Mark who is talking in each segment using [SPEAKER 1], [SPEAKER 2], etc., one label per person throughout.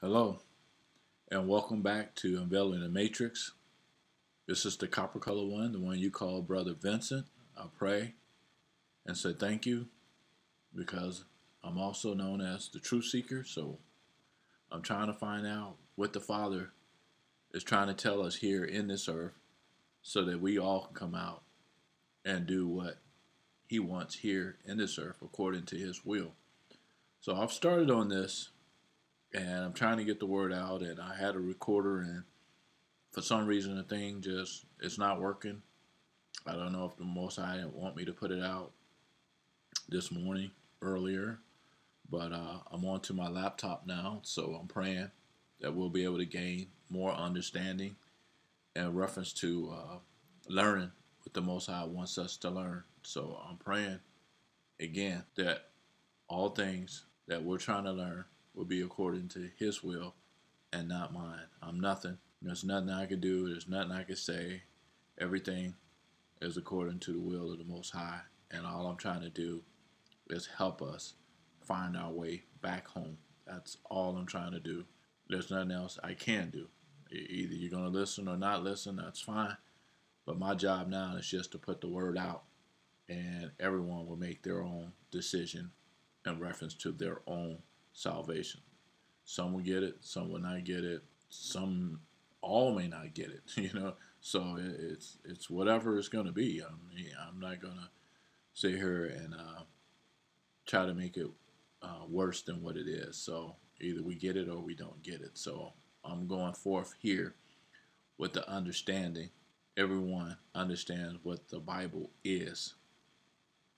[SPEAKER 1] Hello, and welcome back to Unveiling the Matrix. This is the copper color one, the one you call Brother Vincent. I pray and say thank you because I'm also known as the Truth Seeker. So I'm trying to find out what the Father is trying to tell us here in this earth so that we all can come out and do what He wants here in this earth according to His will. So I've started on this and I'm trying to get the word out. And I had a recorder, and for some reason, the thing just it's not working. I don't know if the Most High didn't want me to put it out this morning earlier, but uh, I'm onto my laptop now, so I'm praying that we'll be able to gain more understanding in reference to uh, learning what the Most High wants us to learn. So I'm praying again that all things that we're trying to learn will be according to His will and not mine. I'm nothing. There's nothing I can do. There's nothing I can say. Everything is according to the will of the Most High. And all I'm trying to do is help us find our way back home. That's all I'm trying to do. There's nothing else I can do. Either you're going to listen or not listen, that's fine. But my job now is just to put the word out, and everyone will make their own decision in reference to their own salvation. Some will get it, some will not get it. Some all may not get it, you know. So it's it's whatever it's going to be. I mean, I'm not going to sit here and uh, try to make it uh, worse than what it is. So either we get it or we don't get it. So I'm going forth here with the understanding. Everyone understands what the Bible is,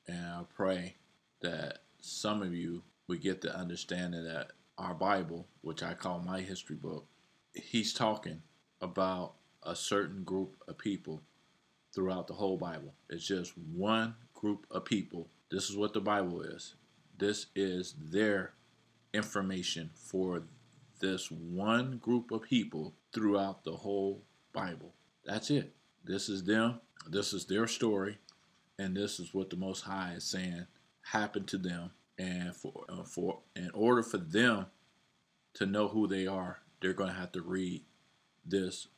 [SPEAKER 1] and I pray that some of you we get the understanding that our Bible, which I call my history book, he's talking about a certain group of people throughout the whole Bible. It's just one group of people. This is what the Bible is. This is their information for this one group of people throughout the whole Bible. That's it. This is them. This is their story. And this is what the Most High is saying happened to them and for uh, for in order for them to know who they are, they're going to have to read this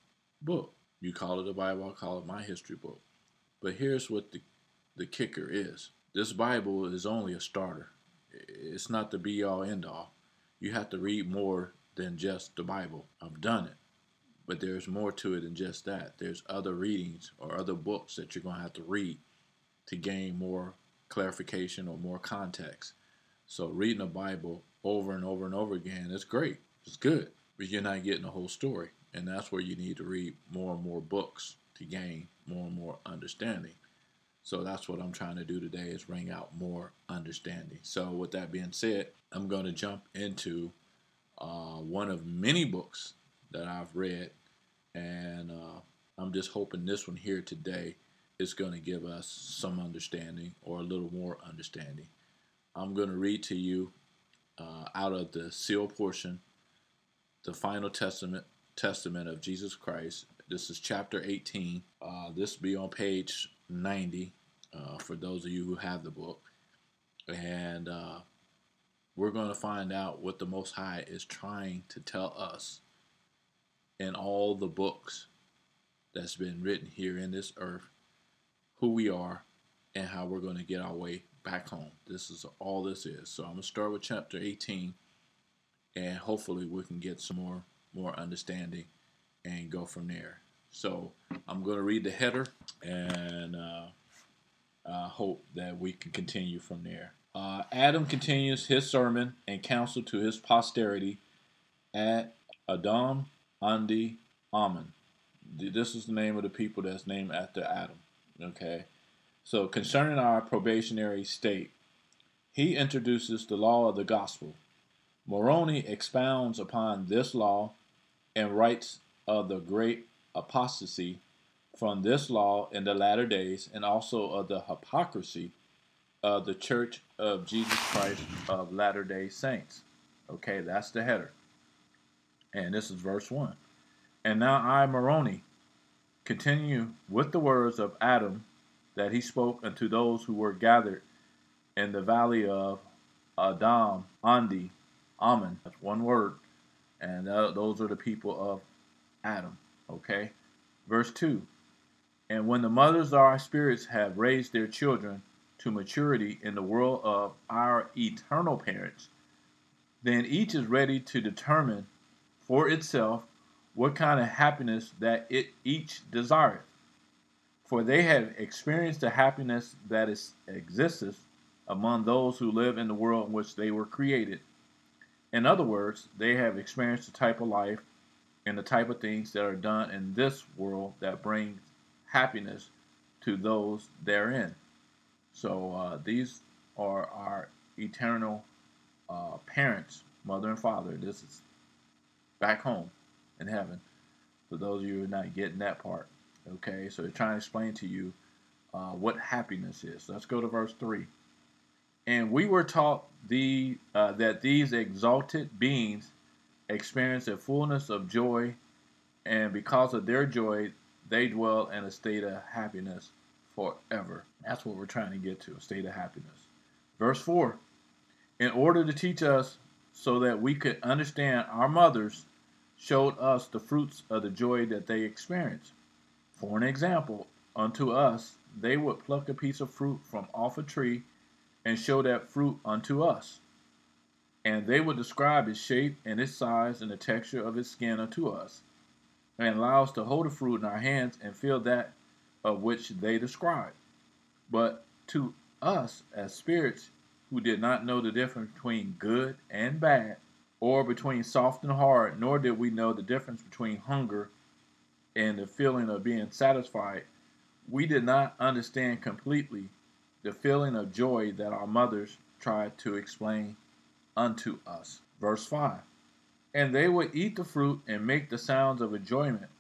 [SPEAKER 1] book. You call it the Bible, I call it my history book. But here's what the the kicker is. This Bible is only a starter. It's not the be all end all. You have to read more than just the Bible. I've done it. But there's more to it than just that. There's other readings or other books that you're going to have to read to gain more clarification or more context. So reading the Bible over and over and over again is great. It's good, but you're not getting the whole story. And that's where you need to read more and more books to gain more and more understanding. So that's what I'm trying to do today is bring out more understanding. So with that being said, I'm going to jump into uh, one of many books that I've read, and uh, I'm just hoping this one here today is going to give us some understanding or a little more understanding. I'm going to read to you uh, out of the seal portion, the final testament testament of Jesus Christ. This is chapter 18. Uh, this will be on page 90 uh, for those of you who have the book. And uh, we're going to find out what the Most High is trying to tell us in all the books that's been written here in this earth, who we are, and how we're going to get our way back home. This is all this is. So I'm gonna start with chapter 18, and hopefully we can get some more more understanding and go from there. So I'm gonna read the header, and uh, hope that we can continue from there. Uh, Adam continues his sermon and counsel to his posterity at Adam ondi Ahman. This is the name of the people that's named after Adam. Okay. So, concerning our probationary state, he introduces the law of the gospel. Moroni expounds upon this law and writes of the great apostasy from this law in the latter days and also of the hypocrisy of the Church of Jesus Christ of Latter day Saints. Okay, that's the header. And this is verse 1. And now I, Moroni, continue with the words of Adam that he spoke unto those who were gathered in the valley of Adam, ondi, Ahman. That's one word. And uh, those are the people of Adam. Okay? Verse 2 And when the mothers of our spirits have raised their children to maturity in the world of our eternal parents, then each is ready to determine for itself what kind of happiness that it each desireth. For they have experienced the happiness that is exists among those who live in the world in which they were created. In other words, they have experienced the type of life and the type of things that are done in this world that brings happiness to those therein. So uh, these are our eternal uh, parents, mother and father. This is back home in heaven. For those of you who are not getting that part, okay. So they're trying to explain to you uh, what happiness is. Let's go to verse three. And we were taught the uh, that these exalted beings experience a fullness of joy, and because of their joy, they dwell in a state of happiness forever. That's what we're trying to get to, a state of happiness. Verse 4 In order to teach us so that we could understand our mothers showed us the fruits of the joy that they experienced. For an example, unto us they would pluck a piece of fruit from off a tree and show that fruit unto us. And they would describe its shape and its size and the texture of its skin unto us, and allow us to hold the fruit in our hands and feel that of which they describe. But to us, as spirits who did not know the difference between good and bad, or between soft and hard, nor did we know the difference between hunger and the feeling of being satisfied, we did not understand completely the feeling of joy that our mothers tried to explain unto us. Verse 5 And they would eat the fruit and make the sounds of enjoyment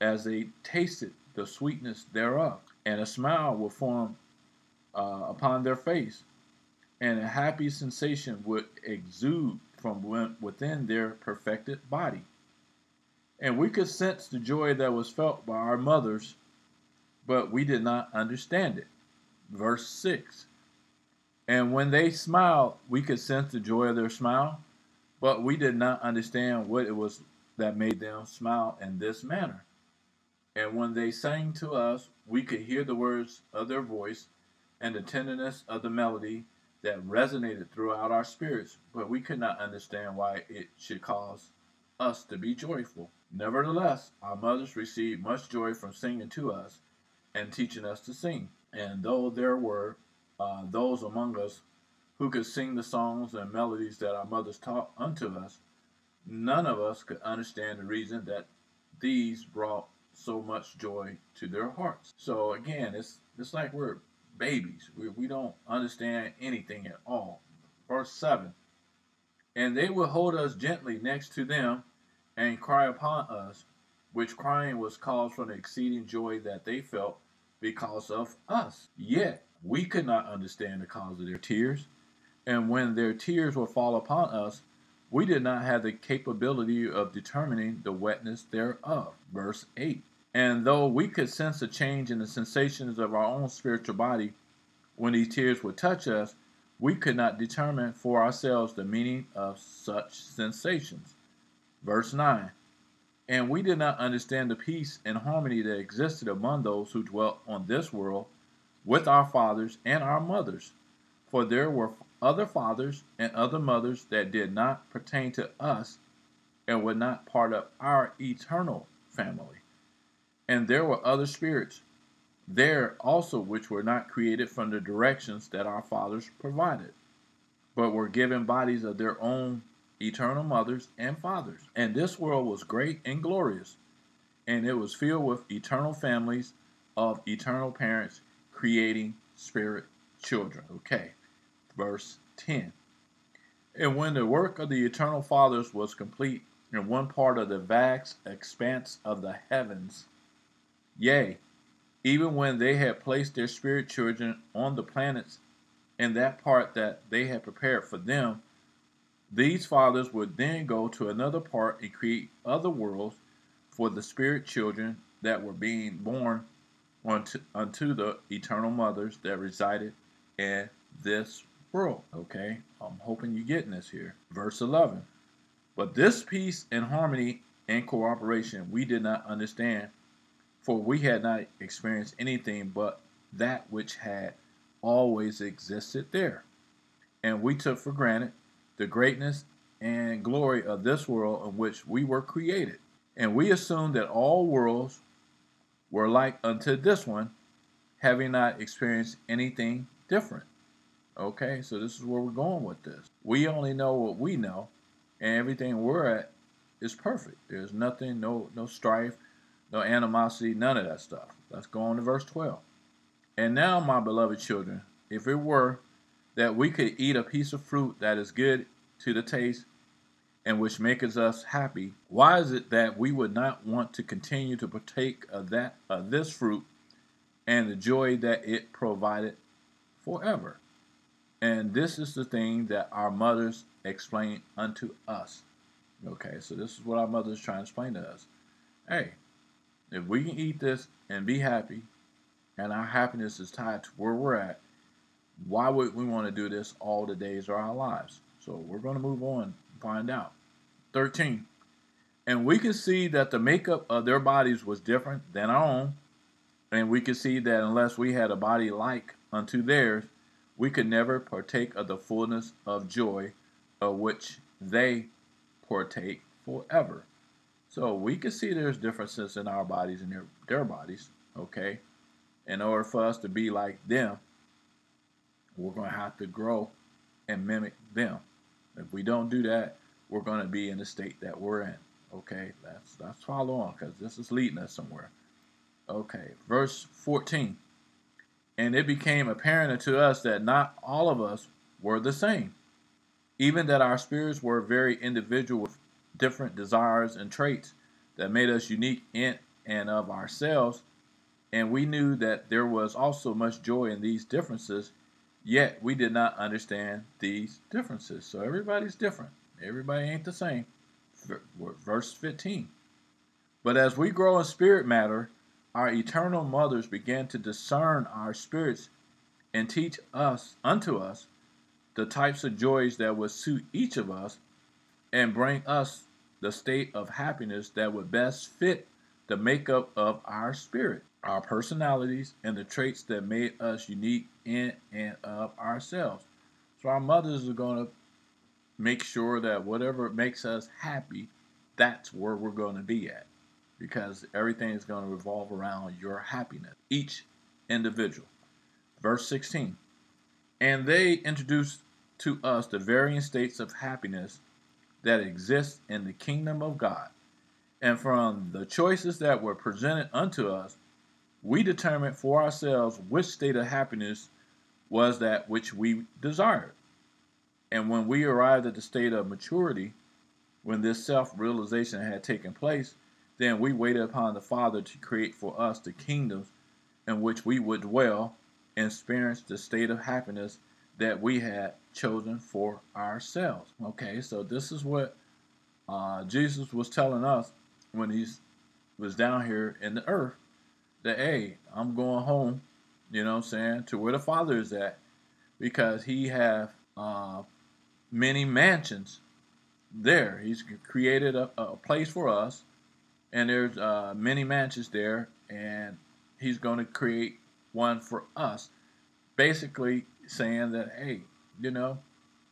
[SPEAKER 1] as they tasted the sweetness thereof, and a smile would form uh, upon their face, and a happy sensation would exude from within their perfected body. And we could sense the joy that was felt by our mothers, but we did not understand it. Verse 6 and when they smiled, we could sense the joy of their smile, but we did not understand what it was that made them smile in this manner. And when they sang to us, we could hear the words of their voice and the tenderness of the melody that resonated throughout our spirits, but we could not understand why it should cause us to be joyful. Nevertheless, our mothers received much joy from singing to us and teaching us to sing. And though there were uh, those among us who could sing the songs and melodies that our mothers taught unto us, none of us could understand the reason that these brought so much joy to their hearts. So again, it's it's like we're babies. We, we don't understand anything at all. Verse 7 And they will hold us gently next to them and cry upon us, which crying was caused from the exceeding joy that they felt because of us. Yet we could not understand the cause of their tears, and when their tears would fall upon us, we did not have the capability of determining the wetness thereof. Verse 8. And though we could sense a change in the sensations of our own spiritual body when these tears would touch us, we could not determine for ourselves the meaning of such sensations. Verse 9. And we did not understand the peace and harmony that existed among those who dwelt on this world with our fathers and our mothers. For there were other fathers and other mothers that did not pertain to us and were not part of our eternal family. And there were other spirits there also which were not created from the directions that our fathers provided, but were given bodies of their own eternal mothers and fathers. And this world was great and glorious, and it was filled with eternal families of eternal parents creating spirit children. Okay, verse 10. And when the work of the eternal fathers was complete in one part of the vast expanse of the heavens, yea, even when they had placed their spirit children on the planets in that part that they had prepared for them, these fathers would then go to another part and create other worlds for the spirit children that were being born unto, unto the eternal mothers that resided in this world. Okay, I'm hoping you're getting this here. Verse 11. But this peace and harmony and cooperation we did not understand, for we had not experienced anything but that which had always existed there. And we took for granted the greatness and glory of this world in which we were created. And we assumed that all worlds were like unto this one, having not experienced anything different. Okay, so this is where we're going with this. We only know what we know, and everything we're at is perfect. There's nothing, no no strife, no animosity, none of that stuff. Let's go on to verse 12. And now, my beloved children, if it were that we could eat a piece of fruit that is good to the taste and which maketh us happy, why is it that we would not want to continue to partake of that of this fruit and the joy that it provided forever? And this is the thing that our mothers explain unto us. Okay, so this is what our mothers try to explain to us. Hey, if we can eat this and be happy, and our happiness is tied to where we're at, why would we want to do this all the days of our lives? So we're going to move on and find out. 13. And we can see that the makeup of their bodies was different than our own. And we can see that unless we had a body like unto theirs, we could never partake of the fullness of joy of which they partake forever. So we can see there's differences in our bodies and their, their bodies, okay? In order for us to be like them, we're going to have to grow and mimic them. If we don't do that, we're going to be in the state that we're in. Okay, that's that's follow on because this is leading us somewhere. Okay, verse 14. And it became apparent to us that not all of us were the same, even that our spirits were very individual with different desires and traits that made us unique in and of ourselves. And we knew that there was also much joy in these differences, Yet we did not understand these differences. So everybody's different. Everybody ain't the same. Verse 15. But as we grow in spirit matter, our eternal mothers began to discern our spirits and teach us unto us the types of joys that would suit each of us and bring us the state of happiness that would best fit the makeup of our spirit our personalities, and the traits that made us unique in and of ourselves. So our mothers are going to make sure that whatever makes us happy, that's where we're going to be at. Because everything is going to revolve around your happiness, each individual. Verse 16. And they introduced to us the varying states of happiness that exist in the kingdom of God. And from the choices that were presented unto us, we determined for ourselves which state of happiness was that which we desired. And when we arrived at the state of maturity, when this self realization had taken place, then we waited upon the Father to create for us the kingdoms in which we would dwell and experience the state of happiness that we had chosen for ourselves. Okay, so this is what uh, Jesus was telling us when he was down here in the earth that hey, I'm going home, you know what I'm saying, to where the Father is at, because He have uh, many mansions there. He's created a, a place for us, and there's uh, many mansions there, and He's going to create one for us. Basically, saying that hey, you know,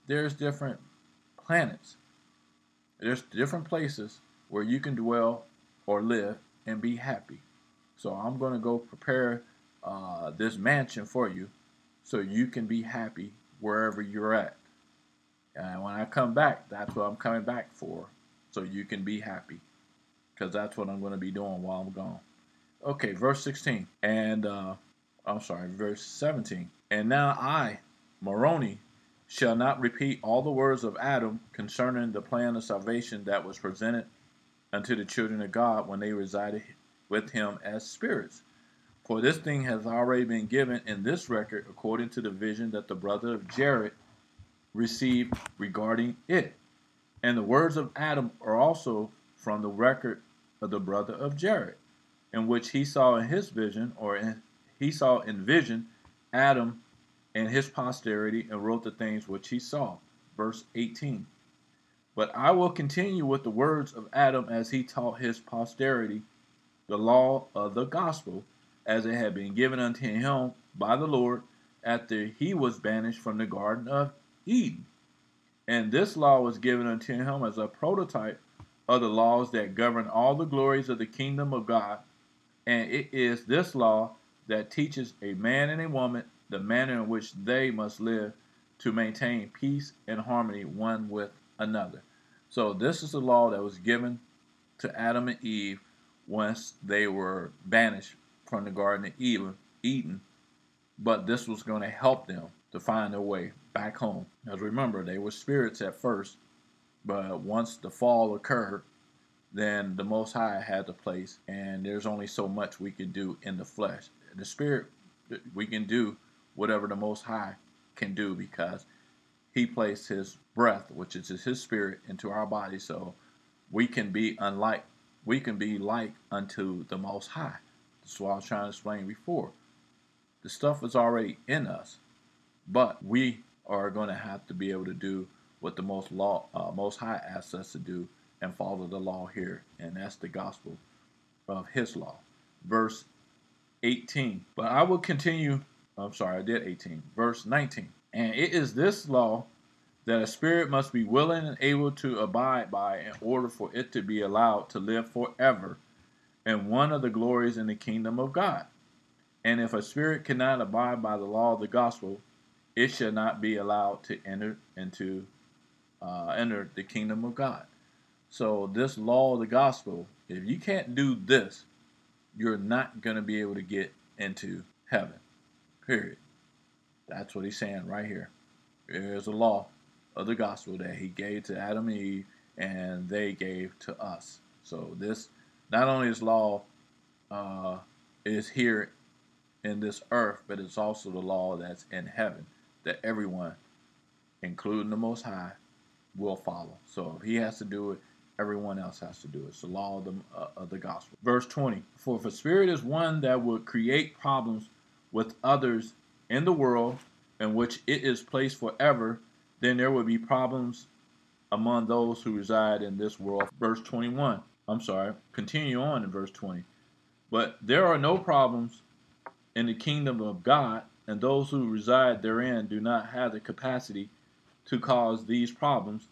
[SPEAKER 1] there's different planets. There's different places where you can dwell or live and be happy. So I'm going to go prepare uh, this mansion for you so you can be happy wherever you're at. And when I come back, that's what I'm coming back for. So you can be happy. Because that's what I'm going to be doing while I'm gone. Okay, verse 16. And, uh, I'm sorry, verse 17. And now I, Moroni, shall not repeat all the words of Adam concerning the plan of salvation that was presented unto the children of God when they resided with him as spirits. For this thing has already been given in this record according to the vision that the brother of Jared received regarding it. And the words of Adam are also from the record of the brother of Jared, in which he saw in his vision, or in, he saw in vision, Adam and his posterity, and wrote the things which he saw. Verse 18.
[SPEAKER 2] But I will continue with the words of Adam as he taught his posterity the law of the gospel, as it had been given unto him by the Lord after he was banished from the Garden of Eden. And this law was given unto him as a prototype of the laws that govern all the glories of the kingdom of God. And it is this law that teaches a man and a woman the manner in which they must live to maintain peace and harmony one with another. So, this is the law that was given to Adam and Eve once they were banished from the Garden of Eden. But this was going to help them to find their way back home. As remember, they were spirits at first, but once the fall occurred, then the Most High had the place, and there's only so much we can do in the flesh. The spirit, we can do whatever the Most High can do because He placed His breath, which is His spirit, into our body, so we can be unlike, we can be like unto the Most High. What I was trying to explain before. The stuff is already in us, but we are going to have to be able to do what the most law, uh, most high asks us to do and follow the law here, and that's the gospel of His law. Verse 18. But I will continue. I'm sorry, I did 18. Verse 19. And it is this law that a spirit must be willing and able to abide by in order for it to be allowed to live forever and one of the glories in the kingdom of God. And if a spirit cannot abide by the law of the gospel, it shall not be allowed to enter into uh, enter the kingdom of God. So this law of the gospel, if you can't do this, you're not going to be able to get into heaven. Period. That's what he's saying right here. There's a law of the gospel that he gave to Adam and Eve, and they gave to us. So this, not only is law uh, is here in this earth, but it's also the law that's in heaven that everyone, including the Most High, will follow. So if he has to do it, everyone else has to do it. It's the law of the, uh, of the gospel. Verse 20 For if a spirit is one that would create problems with others in the world in which it is placed forever, then there will be problems among those who reside in this world. Verse 21. I'm sorry, continue on in verse 20. But there are no problems in the kingdom of God, and those who reside therein do not have the capacity to cause these problems,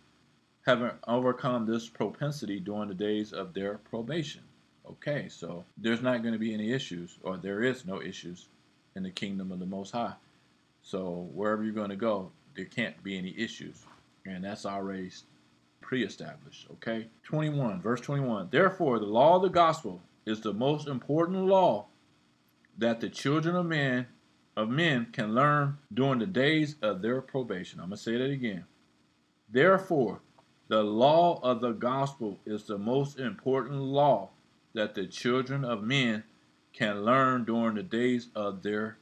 [SPEAKER 2] having overcome this propensity during the days of their probation. Okay, so there's not going to be any issues, or there is no issues in the kingdom of the Most High. So wherever you're going to go, there can't be any issues. And that's already pre established. Okay? 21, verse 21. Therefore, the law of the gospel is the most important law that the children of men of men can learn during the days of their probation. I'm going to say that again. Therefore, the law of the gospel is the most important law that the children of men can learn during the days of their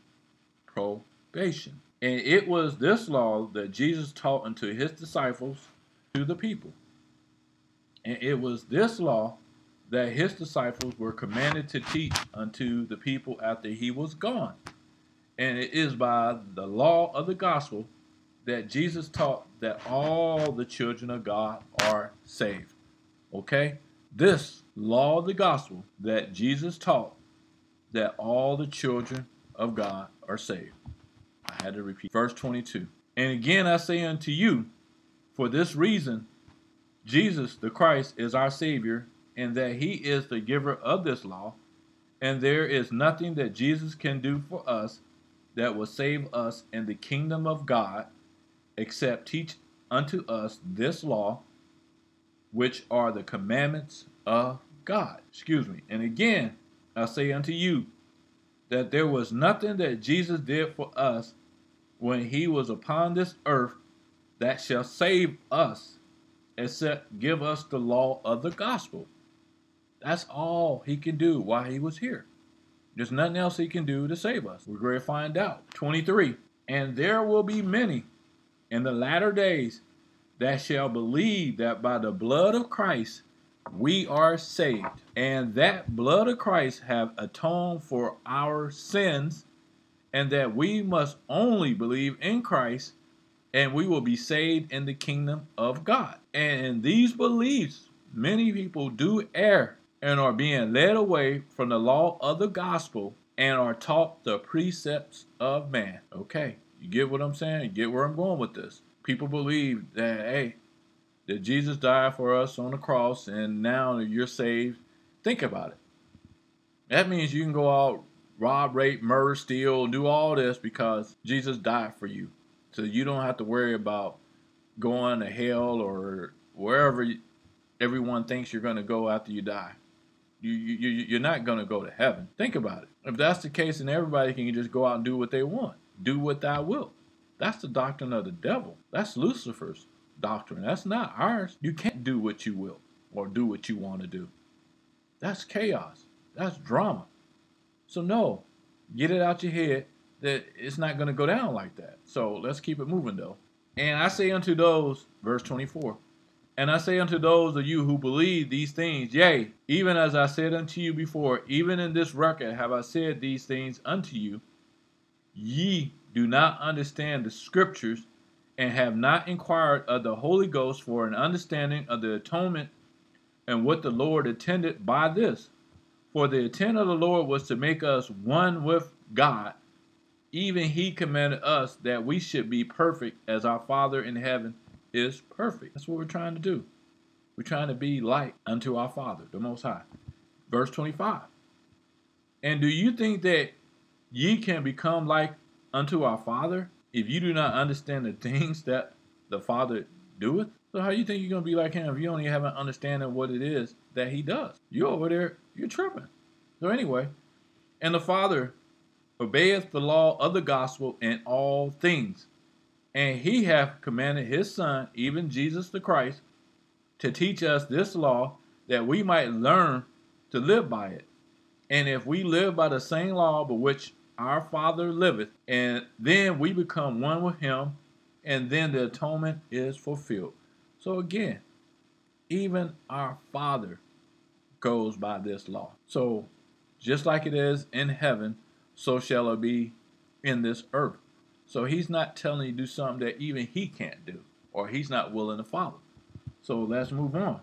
[SPEAKER 2] probation. And it was this law that Jesus taught unto his disciples to the people. And it was this law that his disciples were commanded to teach unto the people after he was gone. And it is by the law of the gospel that Jesus taught that all the children of God are saved. Okay? This law of the gospel that Jesus taught that all the children of God are saved. I had to repeat. Verse 22. And again I say unto you, for this reason, Jesus the Christ is our Savior, and that He is the giver of this law, and there is nothing that Jesus can do for us that will save us in the kingdom of God, except teach unto us this law, which are the commandments of God. Excuse me. And again, I say unto you that there was nothing that Jesus did for us when he was upon this earth that shall save us, except give us the law of the gospel. That's all he can do while he was here. There's nothing else he can do to save us. We're going to find out. 23. And there will be many in the latter days that shall believe that by the blood of Christ we are saved, and that blood of Christ have atoned for our sins, and that we must only believe in Christ and we will be saved in the kingdom of God. And in these beliefs, many people do err and are being led away from the law of the gospel and are taught the precepts of man. Okay, you get what I'm saying? You get where I'm going with this. People believe that, hey, that Jesus died for us on the cross and now you're saved. Think about it. That means you can go out, rob, rape, murder, steal, do all this because Jesus died for you. So you don't have to worry about going to hell or wherever everyone thinks you're going to go after you die. You, you, you're not going to go to heaven. Think about it. If that's the case, then everybody can just go out and do what they want. Do what thou wilt. That's the doctrine of the devil. That's Lucifer's doctrine. That's not ours. You can't do what you will or do what you want to do. That's chaos. That's drama. So, no, get it out your head that it's not going to go down like that. So, let's keep it moving, though. And I say unto those, verse 24, and I say unto those of you who believe these things, yea, even as I said unto you before, even in this record have I said these things unto you, ye do not understand the scriptures and have not inquired of the Holy Ghost for an understanding of the atonement and what the Lord intended by this. For the intent of the Lord was to make us one with God. Even he commanded us that we should be perfect as our Father in heaven is perfect. That's what we're trying to do. We're trying to be like unto our Father, the Most High. Verse 25. And do you think that ye can become like unto our Father if you do not understand the things that the Father doeth? So how you think you're gonna be like him if you only have an understanding of what it is that he does? You're over there, you're tripping. So anyway, and the Father obeyeth the law of the gospel in all things. And he hath commanded his Son, even Jesus the Christ, to teach us this law that we might learn to live by it. And if we live by the same law by which our Father liveth, and then we become one with him, and then the atonement is fulfilled. So again, even our Father goes by this law. So just like it is in heaven, so shall it be in this earth. So he's not telling you to do something that even he can't do, or he's not willing to follow. So let's move on.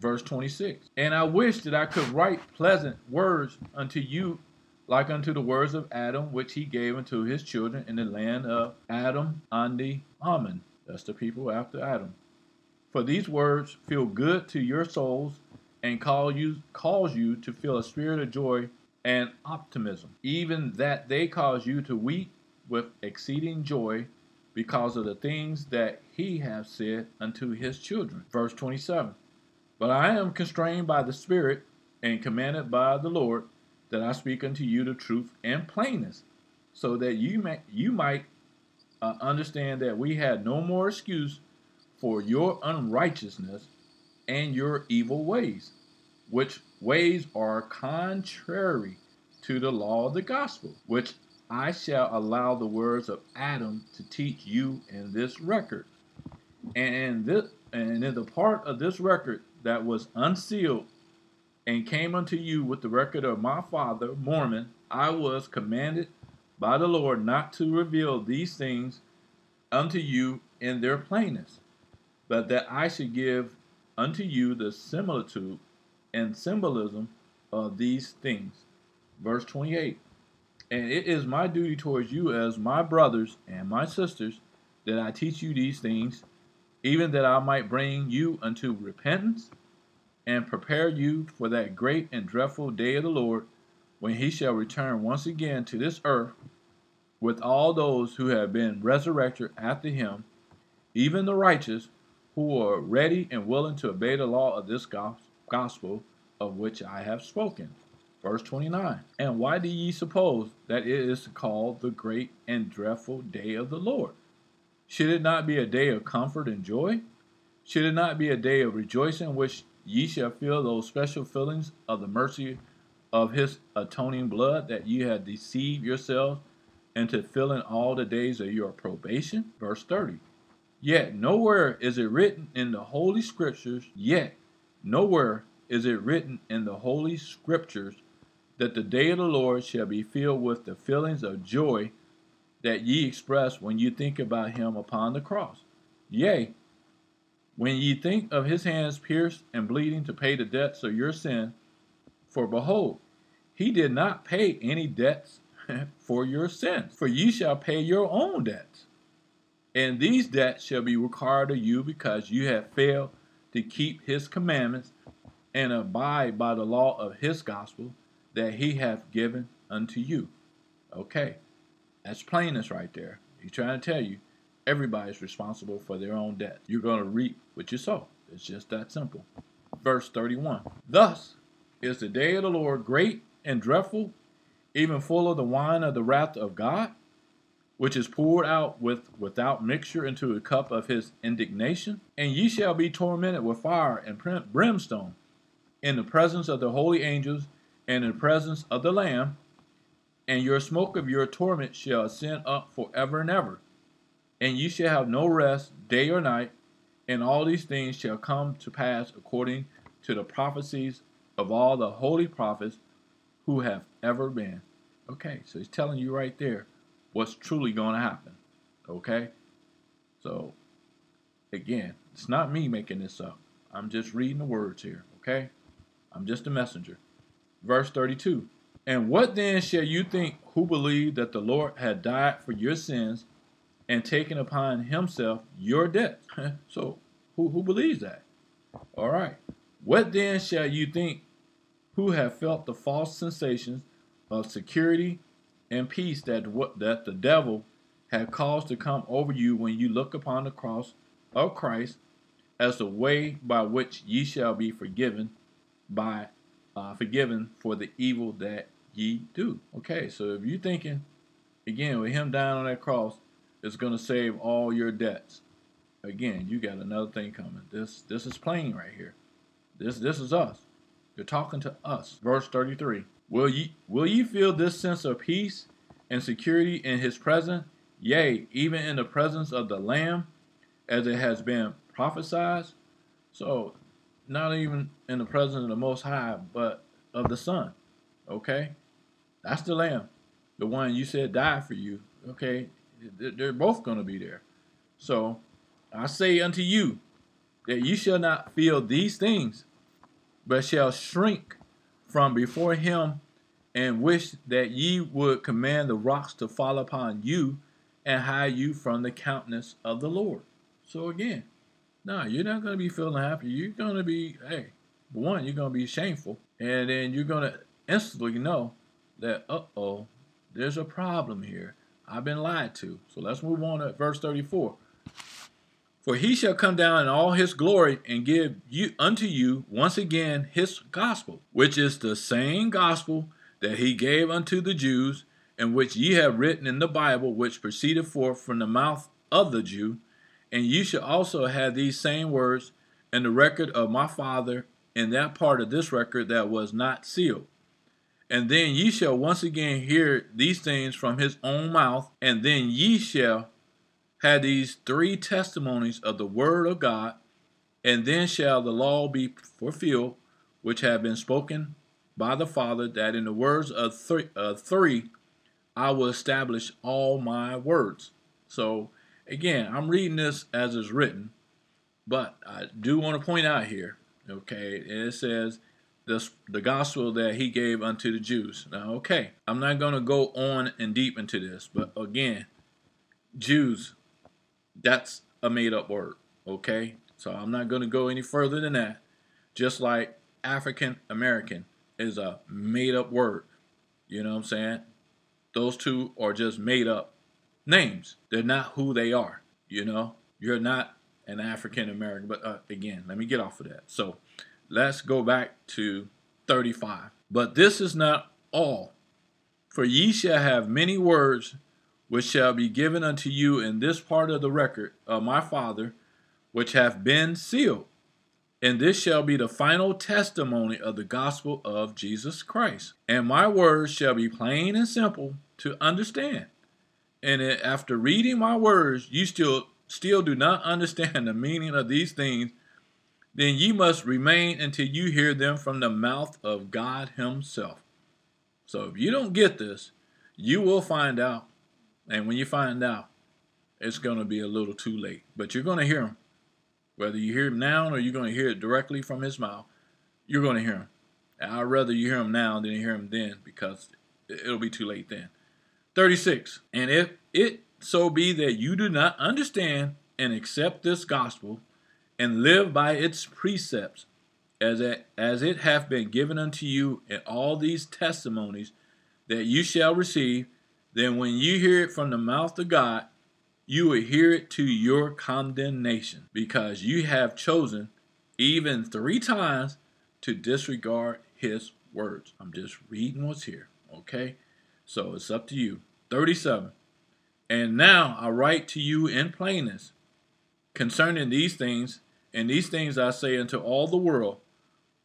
[SPEAKER 2] Verse 26. And I wish that I could write pleasant words unto you like unto the words of Adam, which he gave unto his children in the land of Adam, ondi, Ahman. That's the people after Adam. For these words feel good to your souls and call you cause you to feel a spirit of joy and optimism, even that they cause you to weep with exceeding joy because of the things that he has said unto his children. Verse 27. But I am constrained by the Spirit and commanded by the Lord that I speak unto you the truth and plainness, so that you may you might uh, understand that we had no more excuse for your unrighteousness and your evil ways, which ways are contrary to the law of the gospel, which I shall allow the words of Adam to teach you in this record. And in this and in the part of this record that was unsealed and came unto you with the record of my father, Mormon, I was commanded by the Lord not to reveal these things unto you in their plainness, but that I should give unto you the similitude and symbolism of these things. Verse 28 And it is my duty towards you as my brothers and my sisters that I teach you these things, even that I might bring you unto repentance and prepare you for that great and dreadful day of the Lord, when he shall return once again to this earth with all those who have been resurrected after him, even the righteous, who are ready and willing to obey the law of this gospel of which I have spoken. Verse 29. And why do ye suppose that it is called the great and dreadful day of the Lord? Should it not be a day of comfort and joy? Should it not be a day of rejoicing which ye shall feel those special feelings of the mercy of his atoning blood that ye have deceived yourselves into filling all the days of your probation? Verse 30. Yet nowhere is it written in the Holy Scriptures, yet nowhere is it written in the Holy Scriptures that the day of the Lord shall be filled with the feelings of joy, that ye express when you think about him upon the cross. Yea, when ye think of his hands pierced and bleeding to pay the debts of your sin, for behold, he did not pay any debts for your sins, for ye shall pay your own debts. And these debts shall be required of you because you have failed to keep his commandments and abide by the law of his gospel that he hath given unto you. Okay, that's plainness right there. He's trying to tell you everybody's responsible for their own debt. You're going to reap what you sow. It's just that simple. Verse 31 Thus is the day of the Lord great and dreadful, even full of the wine of the wrath of God, which is poured out with without mixture into a cup of his indignation. And ye shall be tormented with fire and brimstone in the presence of the holy angels and in the presence of the Lamb. And your smoke of your torment shall ascend up forever and ever. And ye shall have no rest day or night, and all these things shall come to pass according to the prophecies of all the holy prophets who have ever been. Okay, so he's telling you right there what's truly going to happen. Okay? So, again, it's not me making this up. I'm just reading the words here. Okay? I'm just a messenger. Verse 32 And what then shall you think who believe that the Lord had died for your sins and taken upon himself your debt? so, who, who believes that? All right. What then shall you think who have felt the false sensations of security and peace that that the devil had caused to come over you when you look upon the cross of Christ as the way by which ye shall be forgiven by uh, forgiven for the evil that ye do. Okay, so if you're thinking again with him dying on that cross going to save all your debts, again you got another thing coming. This this is plain right here. This this is us. You're talking to us. Verse 33. Will ye will ye feel this sense of peace and security in his presence? Yea, even in the presence of the Lamb, as it has been prophesied. So not even in the presence of the Most High, but of the Son. Okay? That's the Lamb. The one you said died for you. Okay? They're both going to be there. So I say unto you that you shall not feel these things, but shall shrink from before him and wish that ye would command the rocks to fall upon you and hide you from the countenance of the Lord. So again, no, you're not going to be feeling happy. You're going to be, hey, one, you're going to be shameful. And then you're going to instantly know that, uh oh, there's a problem here. I've been lied to. So let's move on to verse 34. For he shall come down in all his glory and give you unto you once again his gospel, which is the same gospel that he gave unto the Jews, and which ye have written in the Bible, which proceeded forth from the mouth of the Jew. And ye shall also have these same words in the record of my Father in that part of this record that was not sealed. And then ye shall once again hear these things from his own mouth, and then ye shall had these three testimonies of the word of God, and then shall the law be fulfilled, which have been spoken by the Father, that in the words of three, three I will establish all my words. So, again, I'm reading this as is written, but I do want to point out here, okay, it says this, the gospel that he gave unto the Jews. Now, okay, I'm not going to go on and deep into this, but again, Jews, that's a made up word. Okay? So I'm not going to go any further than that. Just like African American is a made up word. You know what I'm saying? Those two are just made up names. They're not who they are. You know? You're not an African American. But uh, again, let me get off of that. So let's go back to 35. But this is not all. For ye shall have many words which shall be given unto you in this part of the record of my Father, which hath been sealed. And this shall be the final testimony of the gospel of Jesus Christ. And my words shall be plain and simple to understand. And after reading my words, you still still do not understand the meaning of these things, then ye must remain until you hear them from the mouth of God Himself. So if you don't get this, you will find out
[SPEAKER 1] And when you find out, it's going to be a little too late. But you're going to hear him. Whether you hear him now or you're going to hear it directly from his mouth, you're going to hear him. And I'd rather you hear him now than hear him then because it'll be too late then. 36. And if it so be that you do not understand and accept this gospel and live by its precepts, as it, as it hath been given unto you in all these testimonies that you shall receive, then when you hear it from the mouth of God, you will hear it to your condemnation, because you have chosen even three times to disregard his words. I'm just reading what's here, okay? So it's up to you. 37. And now I write to you in plainness concerning these things, and these things I say unto all the world,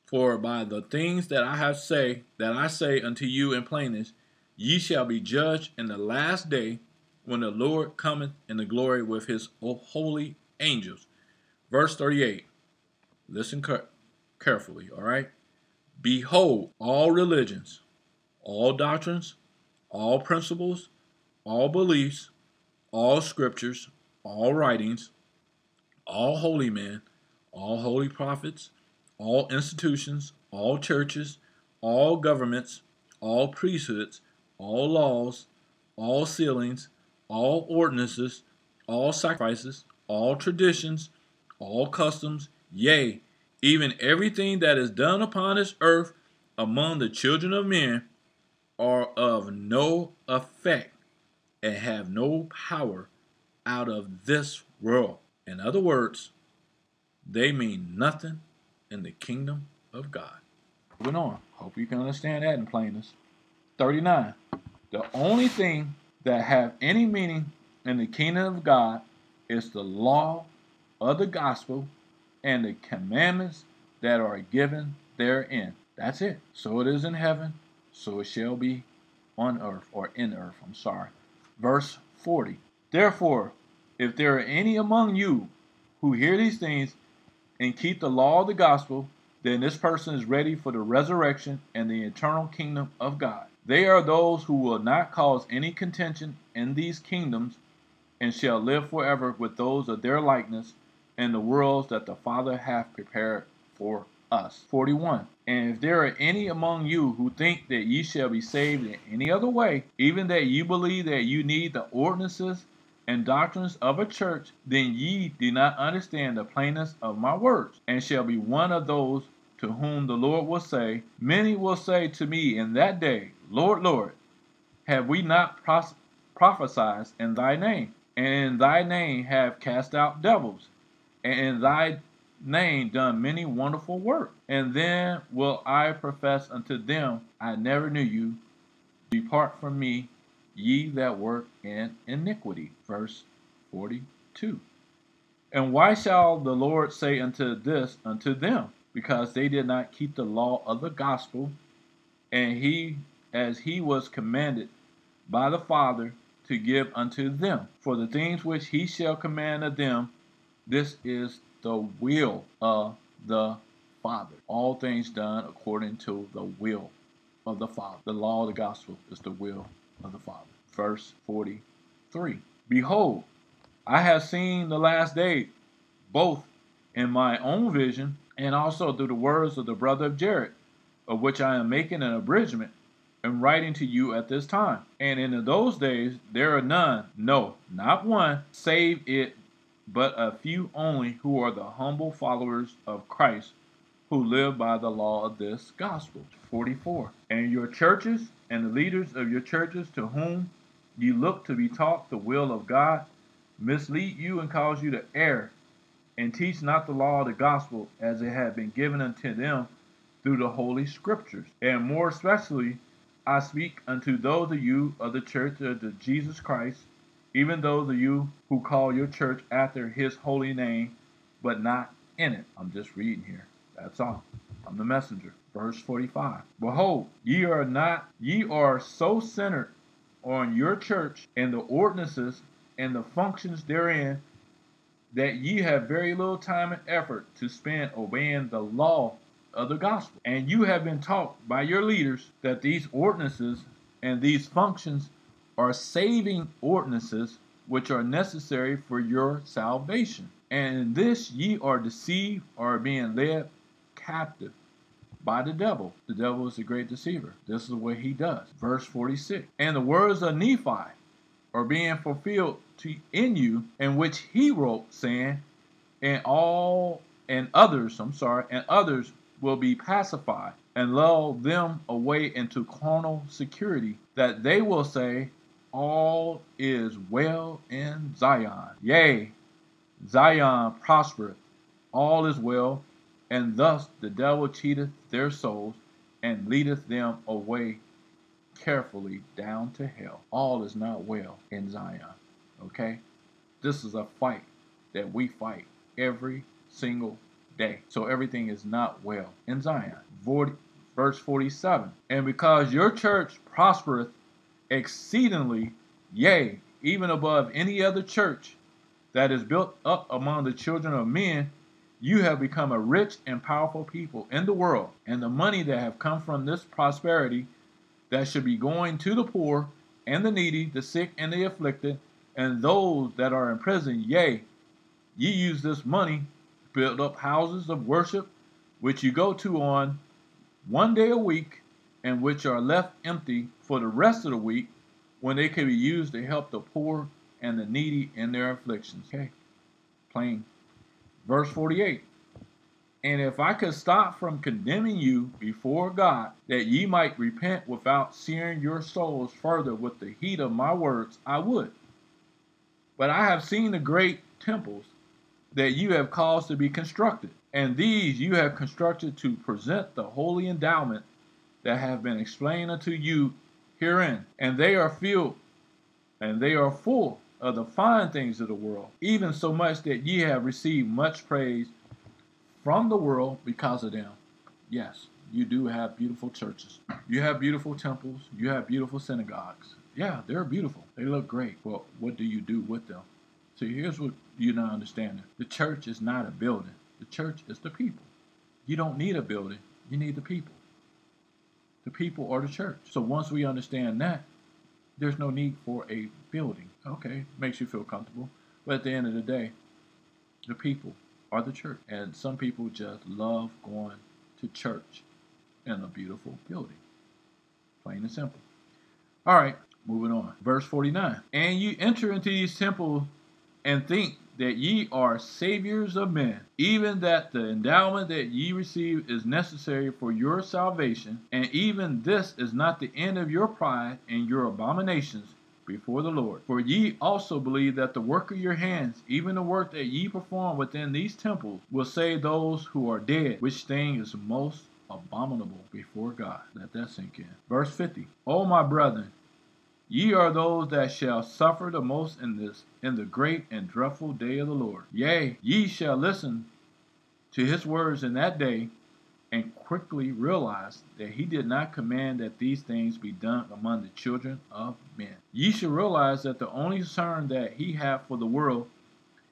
[SPEAKER 1] for by the things that I have say, that I say unto you in plainness, ye shall be judged in the last day when the Lord cometh in the glory with his holy angels. Verse 38. Listen carefully, all right? Behold, all religions, all doctrines, all principles, all beliefs, all scriptures, all writings, all holy men, all holy prophets, all institutions, all churches, all governments, all priesthoods, all laws, all sealings, all ordinances, all sacrifices, all traditions, all customs, yea, even everything that is done upon this earth among the children of men are of no effect and have no power out of this world. In other words, they mean nothing in the kingdom of God. Moving on. Hope you can understand that in plainness. 39. The only thing that have any meaning in the kingdom of God is the law of the gospel and the commandments that are given therein. That's it. So it is in heaven, so it shall be on earth, or in earth, I'm sorry. Verse 40. Therefore, if there are any among you who hear these things and keep the law of the gospel, then this person is ready for the resurrection and the eternal kingdom of God. They are those who will not cause any contention in these kingdoms and shall live forever with those of their likeness in the worlds that the Father hath prepared for us. 41. And if there are any among you who think that ye shall be saved in any other way, even that you believe that you need the ordinances and doctrines of a church, then ye do not understand the plainness of my words, and shall be one of those to whom the Lord will say, Many will say to me in that day, Lord, Lord, have we not prophesied in thy name? And in thy name have cast out devils, and in thy name done many wonderful works. And then will I profess unto them, I never knew you. Depart from me, ye that work in iniquity. Verse 42. And why shall the Lord say unto this unto them? Because they did not keep the law of the gospel, and he as he was commanded by the Father to give unto them. For the things which he shall command of them, this is the will of the Father. All things done according to the will of the Father. The law of the gospel is the will of the Father. Verse 43 Behold, I have seen the last day, both in my own vision and also through the words of the brother of Jared, of which I am making an abridgment am writing to you at this time. And in those days there are none, no, not one, save it but a few only who are the humble followers of Christ who live by the law of this gospel. 44. And your churches and the leaders of your churches to whom you look to be taught the will of God mislead you and cause you to err and teach not the law of the gospel as it had been given unto them through the holy scriptures, and more especially I speak unto those of you of the church of the Jesus Christ, even those of you who call your church after his holy name, but not in it. I'm just reading here. That's all. I'm the messenger. Verse 45. Behold, ye are not, ye are so centered on your church and the ordinances and the functions therein that ye have very little time and effort to spend obeying the law of the gospel. And you have been taught by your leaders that these ordinances and these functions
[SPEAKER 2] are saving ordinances which are necessary for your salvation. And in this ye are deceived or are being led captive by the devil. The devil is a great deceiver. This is what he does. Verse 46. And the words of Nephi are being fulfilled to, in you, in which he wrote, saying, And all and others, I'm sorry, and others will be pacified and lull them away into carnal security, that they will say, All is well in Zion. Yea, Zion prospereth, all is well, and thus the devil cheateth their souls and leadeth them away carefully down to hell. All is not well in Zion. Okay? This is a fight that we fight every single day. So everything is not well in Zion. 40, verse 47. And because your church prospereth exceedingly, yea, even above any other church that is built up among the children of men, you have become a rich and powerful people in the world, and the money that have come from this prosperity that should be going to the poor and the needy, the sick and the afflicted, and those that are in prison. Yea, ye use this money build up houses of worship, which you go to on one day a week, and which are left empty for the rest of the week, when they can be used to help the poor and the needy in their afflictions. Okay, plain. Verse 48. And if I could stop from condemning you before God, that ye might repent without searing your souls further with the heat of my words, I would. But I have seen the great temples that you have caused to be constructed, and these you have constructed to present the holy endowment that have been explained unto you herein. And they are filled, and they are full of the fine things of the world, even so much that ye have received much praise from the world because of them. Yes, you do have beautiful churches. You have beautiful temples. You have beautiful synagogues. Yeah, they're beautiful. They look great. Well, what do you do with them? So here's what you're not understanding. The church is not a building. The church is the people. You don't need a building. You need the people. The people are the church. So once we understand that, there's no need for a building. Okay, makes you feel comfortable. But at the end of the day, the people are the church. And some people just love going to church in a beautiful building. Plain and simple. All right, moving on. Verse 49. And you enter into these temples and think that ye are saviors of men, even that the endowment that ye receive is necessary for your salvation, and even this is not the end of your pride and your abominations before the Lord. For ye also believe that the work of your hands, even the work that ye perform within these temples, will save those who are dead, which thing is most abominable before God. Let that sink in. Verse 50. O my brethren, Ye are those that shall suffer the most in this, in the great and dreadful day of the Lord. Yea, ye shall listen to his words in that day, and quickly realize that he did not command that these things be done among the children of men. Ye shall realize that the only concern that he hath for the world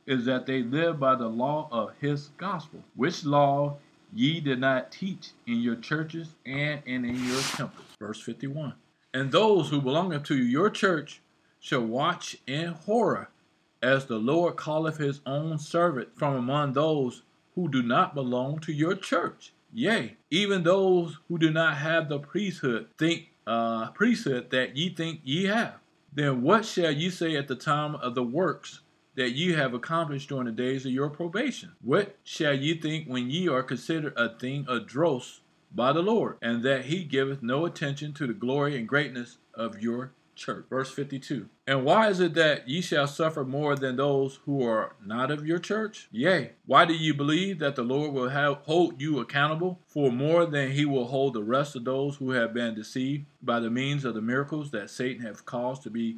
[SPEAKER 2] is that they live by the law of his gospel, which law ye did not teach in your churches and in your temples. Verse 51. And those who belong unto your church shall watch in horror, as the Lord calleth his own servant from among those who do not belong to your church. Yea, even those who do not have the priesthood think uh, priesthood that ye think ye have. Then what shall ye say at the time of the works that ye have accomplished during the days of your probation? What shall ye think when ye are considered a thing of dross by the Lord, and that he giveth no attention to the glory and greatness of your church. Verse 52. And why is it that ye shall suffer more than those who are not of your church? Yea, why do you believe that the Lord will have, hold you accountable for more than he will hold the rest of those who have been deceived by the means of the miracles that Satan hath caused to be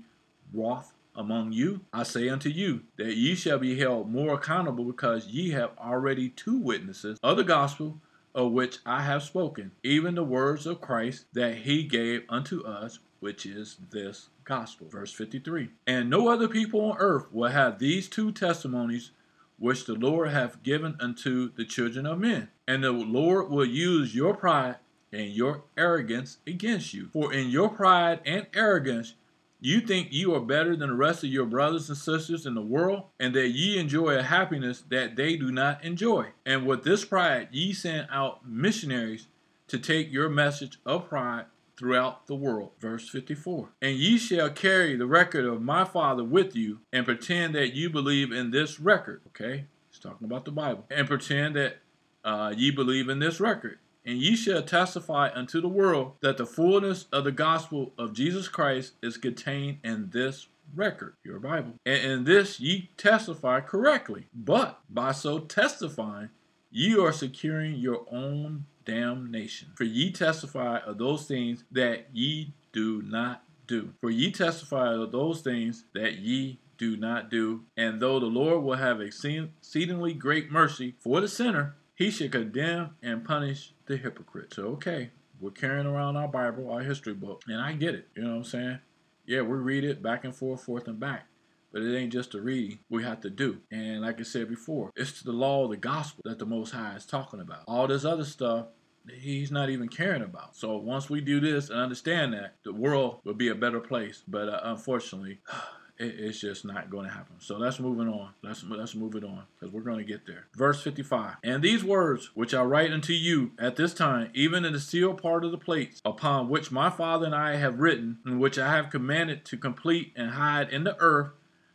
[SPEAKER 2] wrought among you? I say unto you that ye shall be held more accountable because ye have already two witnesses of the gospel of which I have spoken, even the words of Christ that he gave unto us, which is this gospel. Verse 53. And no other people on earth will have these two testimonies which the Lord hath given unto the children of men. And the Lord will use your pride and your arrogance against you. For in your pride and arrogance You think you are better than the rest of your brothers and sisters in the world, and that ye enjoy a happiness that they do not enjoy. And with this pride ye send out missionaries to take your message of pride throughout the world. Verse 54. And ye shall carry the record of my Father with you, and pretend that you believe in this record. Okay? He's talking about the Bible. And pretend that uh, ye believe in this record and ye shall testify unto the world that the fullness of the gospel of Jesus Christ is contained in this record, your Bible. And in this ye testify correctly. But by so testifying, ye are securing your own damnation. For ye testify of those things that ye do not do. For ye testify of those things that ye do not do. And though the Lord will have exceedingly great mercy for the sinner, he should condemn and punish the hypocrite. So, okay, we're carrying around our Bible, our history book, and I get it. You know what I'm saying? Yeah, we read it back and forth, forth and back. But it ain't just a reading, we have to do. And like I said before, it's the law of the gospel that the Most High is talking about. All this other stuff, he's not even caring about. So once we do this and understand that, the world will be a better place. But uh, unfortunately, it, it's just not going to happen. So let's move it on. Let's let's move it on because we're going to get there. Verse 55. And these words which I write unto you at this time, even in the sealed part of the plates, upon which my Father and I have written, and which I have commanded to complete and hide in the earth,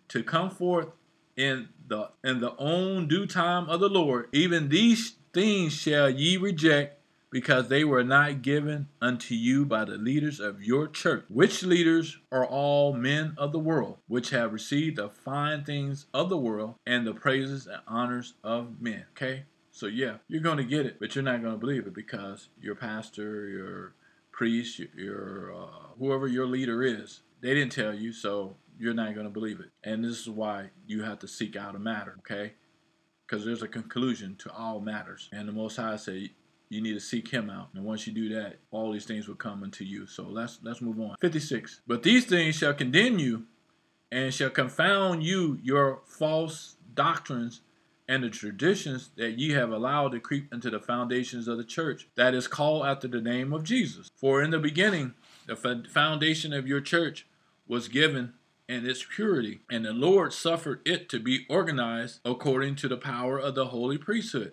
[SPEAKER 2] to come forth in the in the own due time of the Lord. Even these things shall ye reject because they were not given unto you by the leaders of your church, which leaders are all men of the world, which have received the fine things of the world and the praises and honors of men. Okay? So, yeah, you're going to get it, but you're not going to believe it because your pastor, your priest, your uh, whoever your leader is, they didn't tell you, so you're not going to believe it. And this is why you have to seek out a matter, okay? Because there's a conclusion to all matters. And the Most High said, you need to seek him out. And once you do that, all these things will come unto you. So let's let's move on. 56. But these things shall condemn you and shall confound you your false doctrines and the traditions that ye have allowed to creep into the foundations of the church that is called after the name of Jesus. For in the beginning the foundation of your church was given in its purity, and the Lord suffered it to be organized according to the power of the holy priesthood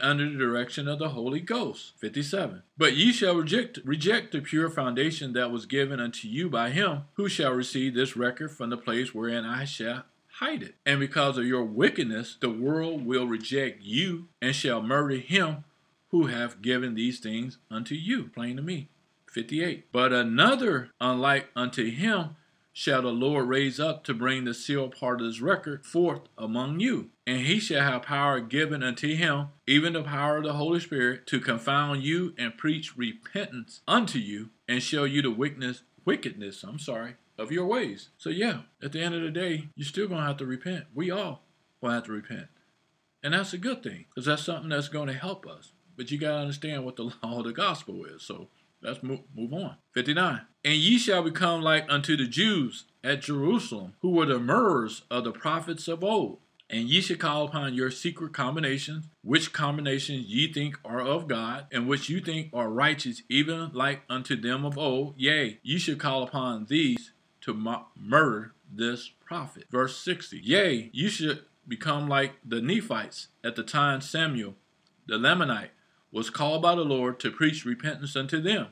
[SPEAKER 2] under the direction of the Holy Ghost. 57. But ye shall reject, reject the pure foundation that was given unto you by him, who shall receive this record from the place wherein I shall hide it. And because of your wickedness, the world will reject you and shall murder him who hath given these things unto you. Plain to me. 58. But another, unlike unto him, shall the Lord raise up to bring the sealed part of this record forth among you. And he shall have power given unto him, even the power of the Holy Spirit, to confound you and preach repentance unto you, and show you the wickedness, wickedness, I'm sorry, of your ways. So yeah, at the end of the day, you're still gonna have to repent. We all will have to repent. And that's a good thing, because that's something that's to help us. But you gotta understand what the law of the gospel is. So Let's move, move on. 59. And ye shall become like unto the Jews at Jerusalem, who were the murderers of the prophets of old. And ye shall call upon your secret combinations, which combinations ye think are of God, and which you think are righteous, even like unto them of old. Yea, ye should call upon these to murder this prophet. Verse 60. Yea, you should become like the Nephites at the time Samuel, the Lamanite, was called by the Lord to preach repentance unto them.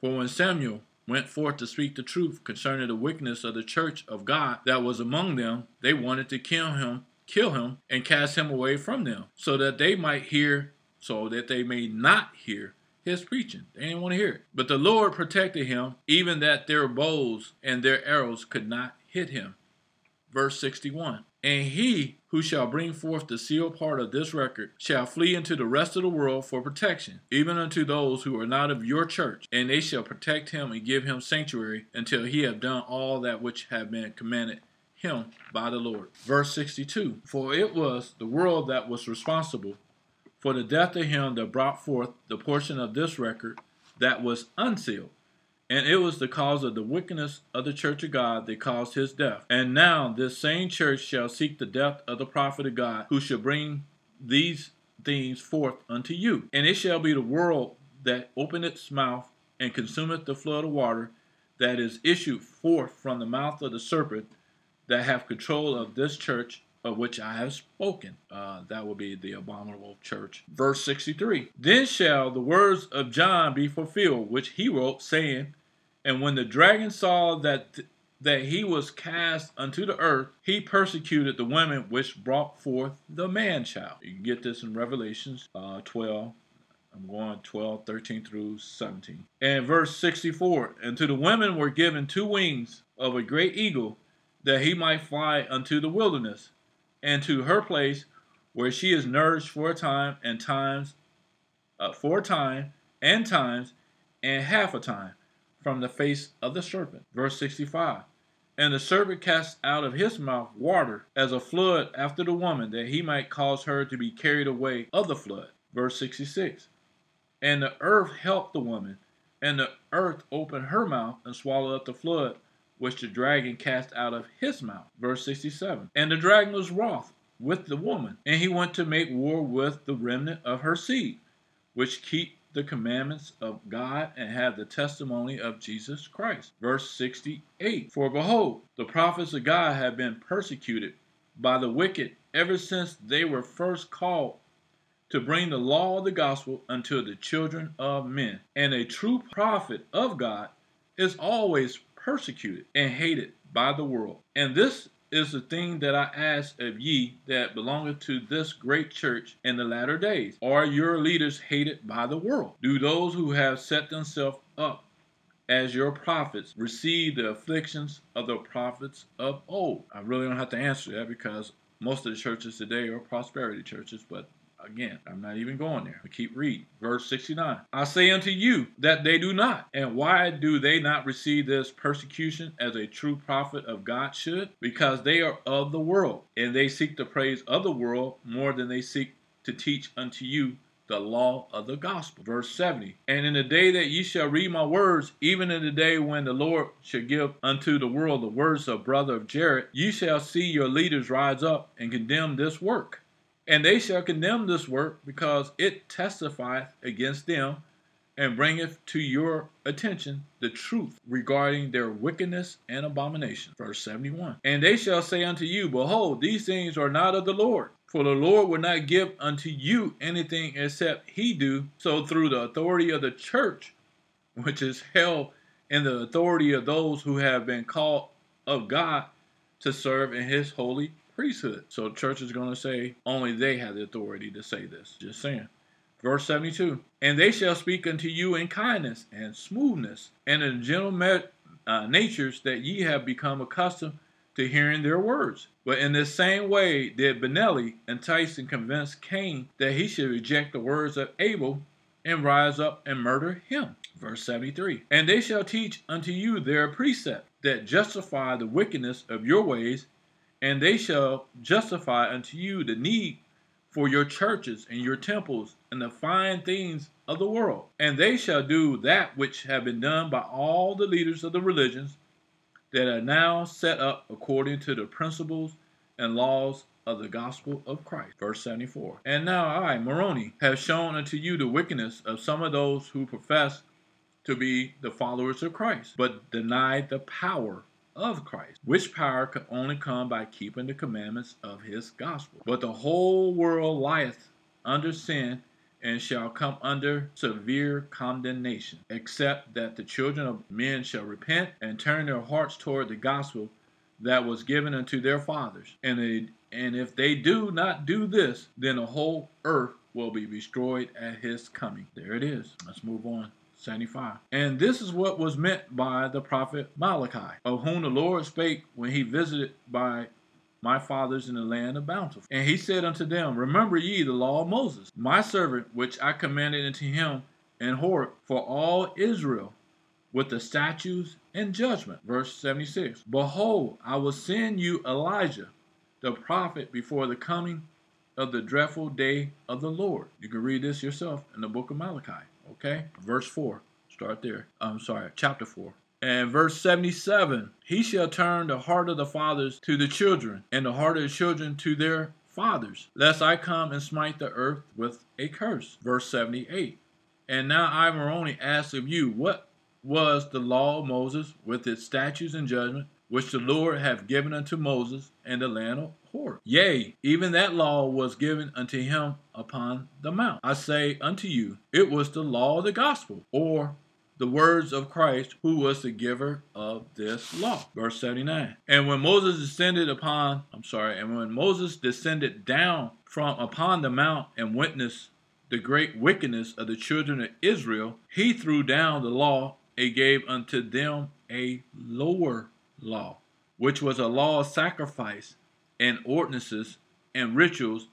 [SPEAKER 2] For when Samuel went forth to speak the truth concerning the wickedness of the church of God that was among them, they wanted to kill him, kill him, and cast him away from them, so that they might hear, so that they may not hear his preaching. They didn't want to hear it. But the Lord protected him, even that their bows and their arrows could not hit him. Verse 61. And he who shall bring forth the sealed part of this record shall flee into the rest of the world for protection, even unto those who are not of your church, and they shall protect him and give him sanctuary until he have done all that which have been commanded him by the Lord. Verse 62 For it was the world that was responsible for the death of him that brought forth the portion of this record that was unsealed. And it was the cause of the wickedness of the church of God that caused his death. And now this same church shall seek the death of the prophet of God, who shall bring these things forth unto you. And it shall be the world that openeth its mouth and consumeth the flood of water that is issued forth from the mouth of the serpent that have control of this church of which I have spoken. Uh, that will be the abominable church. Verse 63 Then shall the words of John be fulfilled, which he wrote, saying, And when the dragon saw that th- that he was cast unto the earth, he persecuted the women which brought forth the man child. You can get this in Revelations uh, 12. I'm going 12, 13 through 17. And verse 64 And to the women were given two wings of a great eagle, that he might fly unto the wilderness, and to her place where she is nourished for a time and times, uh, for a time and times and half a time from the face of the serpent. Verse 65. And the serpent cast out of his mouth water as a flood after the woman, that he might cause her to be carried away of the flood. Verse 66. And the earth helped the woman, and the earth opened her mouth and swallowed up the flood which the dragon cast out of his mouth. Verse 67. And the dragon was wroth with the woman, and he went to make war with the remnant of her seed, which keep the commandments of God and have the testimony of Jesus Christ. Verse 68 For behold, the prophets of God have been persecuted by the wicked ever since they were first called to bring the law of the gospel unto the children of men. And a true prophet of God is always persecuted and hated by the world. And this is the thing that I ask of ye that belongeth to this great church in the latter days. Are your leaders hated by the world? Do those who have set themselves up as your prophets receive the afflictions of the prophets of old? I really don't have to answer that because most of the churches today are prosperity churches, but Again, I'm not even going there. We keep reading. Verse 69. I say unto you that they do not. And why do they not receive this persecution as a true prophet of God should? Because they are of the world, and they seek the praise of the world more than they seek to teach unto you the law of the gospel. Verse 70. And in the day that ye shall read my words, even in the day when the Lord shall give unto the world the words of brother of Jared, ye shall see your leaders rise up and condemn this work and they shall condemn this work because it testifieth against them and bringeth to your attention the truth regarding their wickedness and abomination. Verse 71. And they shall say unto you, Behold, these things are not of the Lord. For the Lord will not give unto you anything except he do so through the authority of the church, which is held in the authority of those who have been called of God to serve in his holy priesthood. So church is going to say only they have the authority to say this. Just saying. Verse 72 And they shall speak unto you in kindness and smoothness and in gentle uh, natures that ye have become accustomed to hearing their words. But in this same way did Benelli entice and convince Cain that he should reject the words of Abel and rise up and murder him. Verse 73 And they shall teach unto you their precept that justify the wickedness of your ways and they shall justify unto you the need for your churches and your temples and the fine things of the world. And they shall do that which have been done by all the leaders of the religions that are now set up according to the principles and laws of the gospel of Christ. Verse 74. And now I, Moroni, have shown unto you the wickedness of some of those who profess to be the followers of Christ, but deny the power of Christ, which power could only come by keeping the commandments of his gospel. But the whole world lieth under sin and shall come under severe condemnation, except that the children of men shall repent and turn their hearts toward the gospel that was given unto their fathers. And, they, and if they do not do this, then the whole earth will be destroyed at his coming. There it is. Let's move on. 75. And this is what was meant by the prophet Malachi, of whom the Lord spake when he visited by my fathers in the land of bountiful. And he said unto them, Remember ye the law of Moses, my servant, which I commanded unto him in Horeb for all Israel, with the statutes and judgment. Verse 76. Behold, I will send you Elijah, the prophet, before the coming of the dreadful day of the Lord. You can read this yourself in the book of Malachi. Okay? Verse 4. Start there. I'm sorry, chapter 4. And verse 77 He shall turn the heart of the fathers to the children, and the heart of the children to their fathers, lest I come and smite the earth with a curse. Verse 78 And now I, Moroni, ask of you, what was the law of Moses with its statutes and judgment, which the Lord hath given unto Moses in the land of Horeb. Yea, even that law was given unto him upon the mount. I say unto you, it was the law of the gospel, or the words of Christ, who was the giver of this law. Verse 79. And when Moses descended upon, I'm sorry, and when Moses descended down from upon the mount and witnessed the great wickedness of the children of Israel, he threw down the law and gave unto them a lower law, which was a law of sacrifice and ordinances and rituals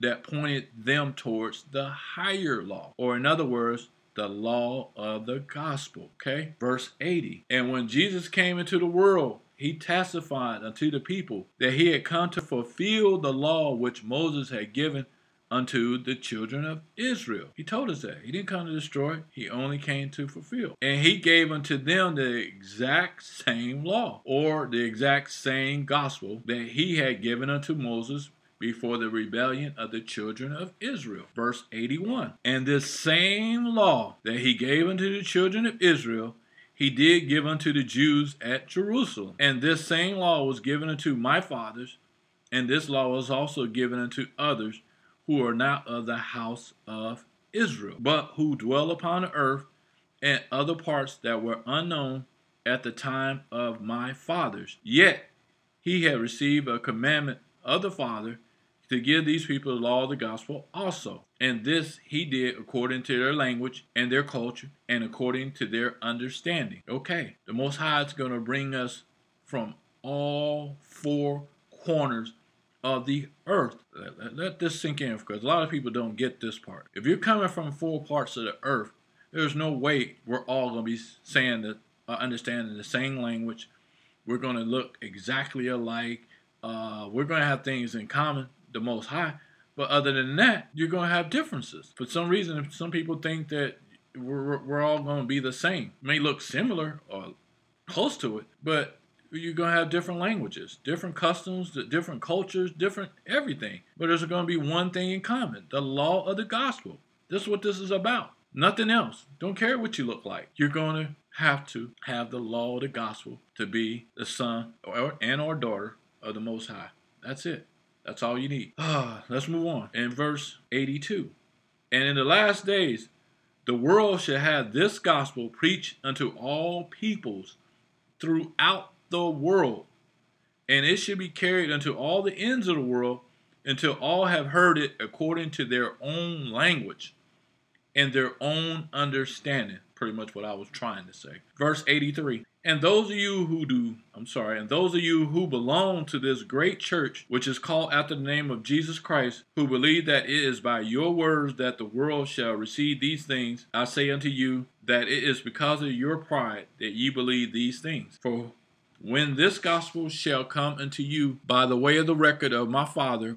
[SPEAKER 2] that pointed them towards the higher law, or in other words, the law of the gospel. Okay, verse 80. And when Jesus came into the world, he testified unto the people that he had come to fulfill the law which Moses had given unto the children of Israel. He told us that. He didn't come to destroy, he only came to fulfill. And he gave unto them the exact same law, or the exact same gospel that he had given unto Moses before the rebellion of the children of Israel. Verse 81. And this same law that he gave unto the children of Israel, he did give unto the Jews at Jerusalem. And this same law was given unto my fathers, and this law was also given unto others who are not of the house of Israel, but who dwell upon the earth and other parts that were unknown at the time of my fathers. Yet he had received a commandment of the Father to give these people the law of the gospel also. And this he did according to their language and their culture and according to their understanding. Okay, the Most High is going to bring us from all four corners of the earth. Let, let, let, this sink in because a lot of people don't get this part. If you're coming from four parts of the earth, there's no way we're all going to be saying that, uh, understanding the same language. We're going to look exactly alike. Uh, we're going to have things in common, the Most High. But other than that, you're going to have differences. For some reason, some people think that we're, we're all going to be the same. It may look similar or close to it, but you're going to have different languages, different customs, different cultures, different everything. But there's going to be one thing in common the law of the gospel. This is what this is about. Nothing else. Don't care what you look like. You're going to have to have the law of the gospel to be the son or, and or daughter of the Most High. That's it. That's all you need. Ah, let's move on. In verse 82. And in the last days, the world shall have this gospel preached unto all peoples throughout the world, and it should be carried unto all the ends of the world until all have heard it according to their own language and their own understanding. Pretty much what I was trying to say. Verse 83 And those of you who do, I'm sorry, and those of you who belong to this great church, which is called after the name of Jesus Christ, who believe that it is by your words that the world shall receive these things, I say unto you that it is because of your pride that ye believe these things. For when this gospel shall come unto you by the way of the record of my Father,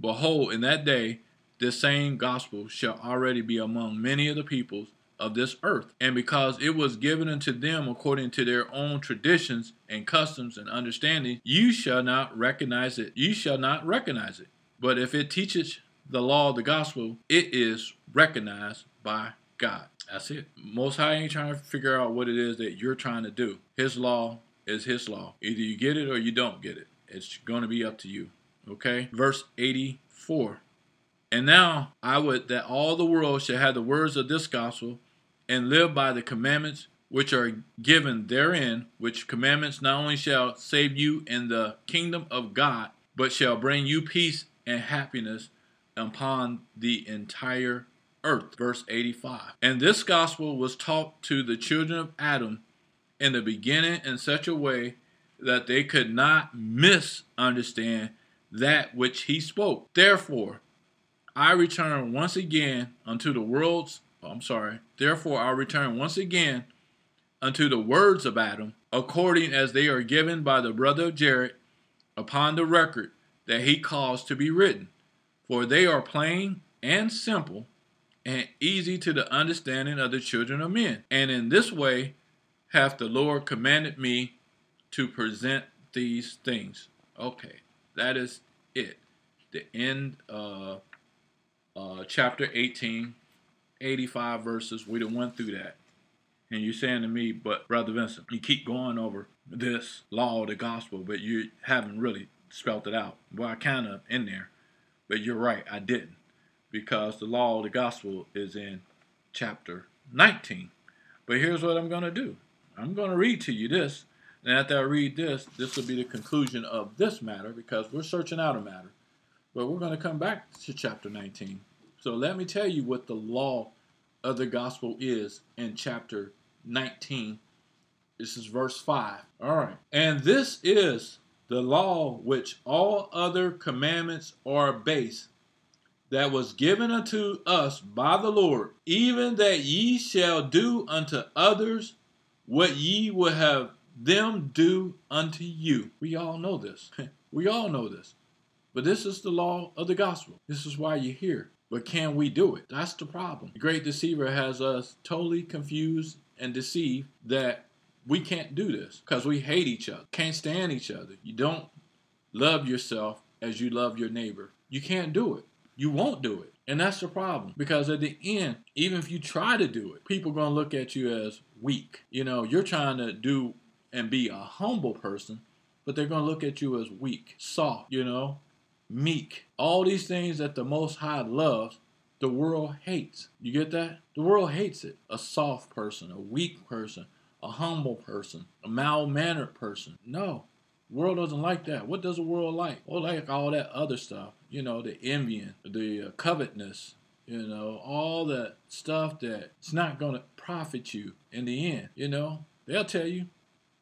[SPEAKER 2] behold, in that day this same gospel shall already be among many of the peoples of this earth. And because it was given unto them according to their own traditions and customs and understanding, you shall not recognize it. You shall not recognize it. But if it teaches the law of the gospel, it is recognized by God. That's it. Most High ain't trying to figure out what it is that you're trying to do. His law is his law. Either you get it or you don't get it. It's going to be up to you. Okay? Verse 84. And now I would that all the world should have the words of this gospel and live by the commandments which are given therein, which commandments not only shall save you in the kingdom of God, but shall bring you peace and happiness upon the entire earth. Verse 85. And this gospel was taught to the children of Adam in the beginning in such a way that they could not misunderstand that which he spoke. Therefore, I return once again unto the world's, oh, I'm sorry, therefore I return once again unto the words of Adam, according as they are given by the brother of Jared upon the record that he caused to be written. For they are plain and simple and easy to the understanding of the children of men. And in this way, hath the Lord commanded me to present these things. Okay, that is it. The end of uh, chapter 18, 85 verses. We done went through that. And you're saying to me, but Brother Vincent, you keep going over this law of the gospel, but you haven't really spelt it out. Well, I kind of in there, but you're right, I didn't. Because the law of the gospel is in chapter 19. But here's what I'm going to do I'm going to read to you this. And after I read this, this will be the conclusion of this matter because we're searching out a matter. But we're going to come back to chapter 19. So let me tell you what the law of the gospel is in chapter 19. This is verse 5. All right. And this is the law which all other commandments are based that was given unto us by the Lord, even that ye shall do unto others what ye would have them do unto you. We all know this. we all know this. But this is the law of the gospel. This is why you're here. But can we do it? That's the problem. The great deceiver has us totally confused and deceived that we can't do this because we hate each other, can't stand each other. You don't love yourself as you love your neighbor. You can't do it. You won't do it. And that's the problem. Because at the end, even if you try to do it, people are going to look at you as weak. You know, you're trying to do and be a humble person, but they're going to look at you as weak, soft, you know, meek. All these things that the Most High loves, the world hates. You get that? The world hates it. A soft person, a weak person, a humble person, a mild mannered person. No, world doesn't like that. What does the world like? Well, like all that other stuff. You know, the envying, the uh, covetousness, you know, all that stuff that's not going to profit you in the end. You know, they'll tell you,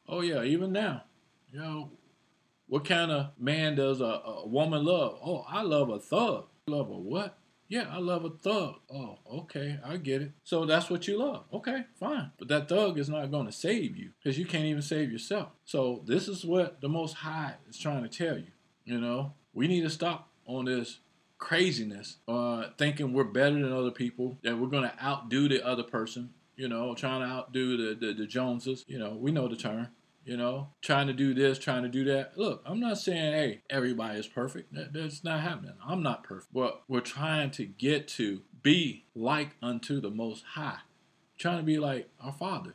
[SPEAKER 2] oh, yeah, even now, you know, what kind of man does a, a woman love? Oh, I love a thug. Love a what? Yeah, I love a thug. Oh, okay, I get it. So that's what you love. Okay, fine. But that thug is not going to save you because you can't even save yourself. So this is what the Most High is trying to tell you. You know, we need to stop on this craziness, uh, thinking we're better than other people, that we're going to outdo the other person. You know, trying to outdo the, the, the Joneses. You know, we know the term you know, trying to do this, trying to do that. Look, I'm not saying, hey, everybody is perfect. That, that's not happening. I'm not perfect. But we're trying to get to be like unto the Most High, trying to be like our Father.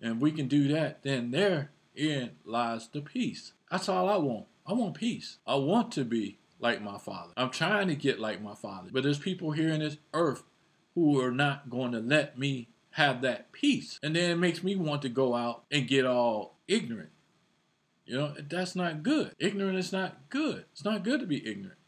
[SPEAKER 2] And we can do that, then therein lies the peace. That's all I want. I want peace. I want to be like my Father. I'm trying to get like my Father. But there's people here in this earth who are not going to let me have that peace. And then it makes me want to go out and get all ignorant. You know, that's not good. Ignorant is not good. It's not good to be ignorant.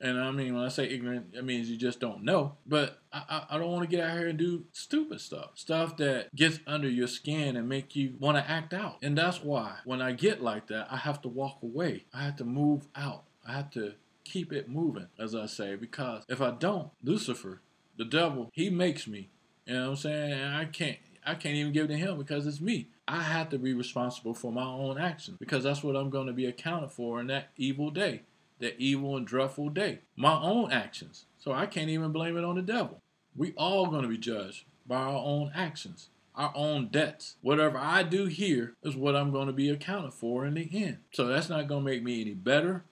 [SPEAKER 2] And I mean, when I say ignorant, it means you just don't know. But I, I, I don't want to get out here and do stupid stuff. Stuff that gets under your skin and make you want to act out. And that's why when I get like that, I have to walk away. I have to move out. I have to keep it moving, as I say, because if I don't, Lucifer, the devil, he makes me. You know what I'm saying? And I can't I can't even give to him because it's me. I have to be responsible for my own actions because that's what I'm going to be accounted for in that evil day, that evil and dreadful day. My own actions. So I can't even blame it on the devil. We all going to be judged by our own actions, our own debts. Whatever I do here is what I'm going to be accounted for in the end. So that's not going to make me any better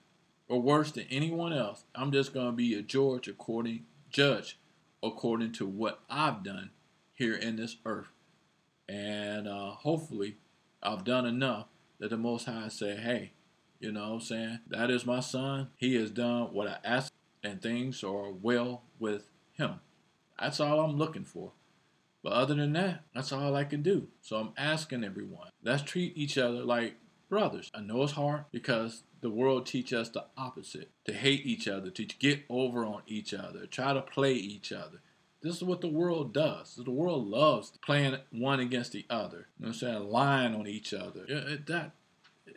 [SPEAKER 2] or worse than anyone else. I'm just going to be a judge according judge according to what I've done here in this earth. And uh, hopefully, I've done enough that the Most High say, hey, you know what I'm saying? That is my son. He has done what I asked, and things are well with him. That's all I'm looking for. But other than that, that's all I can do. So I'm asking everyone, let's treat each other like brothers. I know it's hard because the world teach us the opposite to hate each other, to get over on each other, try to play each other. This is what the world does. The world loves playing one against the other. You know what I'm saying? Lying on each other. It, that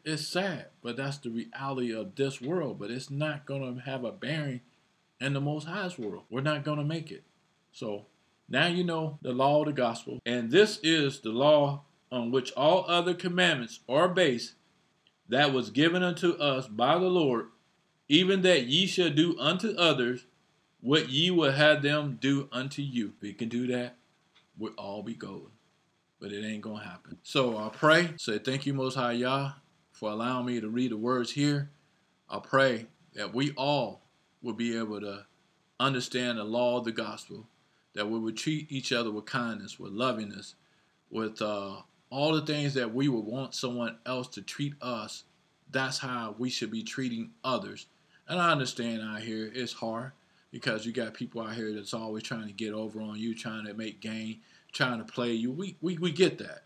[SPEAKER 2] it's sad, but that's the reality of this world. But it's not going to have a bearing in the Most High's world. We're not going to make it. So now you know the law of the gospel, and this is the law on which all other commandments are based that was given unto us by the Lord, even that ye shall do unto others what ye will have them do unto you. If we can do that, we'll all be golden. But it ain't gonna happen. So I pray, say thank you, Most High Yah, for allowing me to read the words here. I pray that we all will be able to understand the law of the gospel, that we would treat each other with kindness, with lovingness,
[SPEAKER 1] with uh, all the things that we would want someone else to treat us. That's how we should be treating others. And I understand out here it's hard because you got people out here that's always trying to get over on you, trying to make gain, trying to play you. We, we, we get that.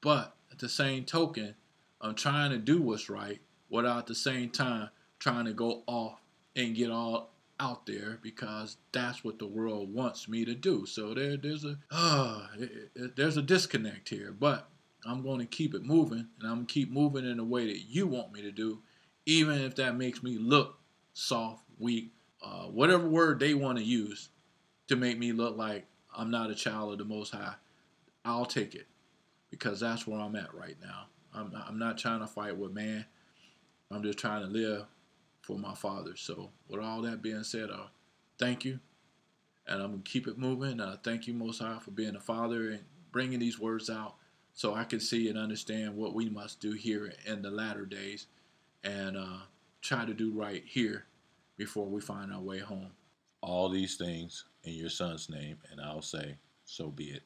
[SPEAKER 1] But at the same token, I'm trying to do what's right without at the same time trying to go off and get all out there because that's what the world wants me to do. So there, there's a uh, it, it, there's a disconnect here, but I'm going to keep it moving, and I'm going to keep moving in the way that you want me to do, even if that makes me look soft, weak, uh, whatever word they want to use to make me look like I'm not a child of the Most High. I'll take it because that's where I'm at right now. I'm, I'm not trying to fight with man. I'm just trying to live for my father. So, with all that being said, uh, thank you. And I'm going to keep it moving. Uh, thank you, Most High, for being a father and bringing these words out so I can see and understand what we must do here in the latter days and uh, try to do right here before we find our way home.
[SPEAKER 3] All these things in your son's name, and I'll say, so be it.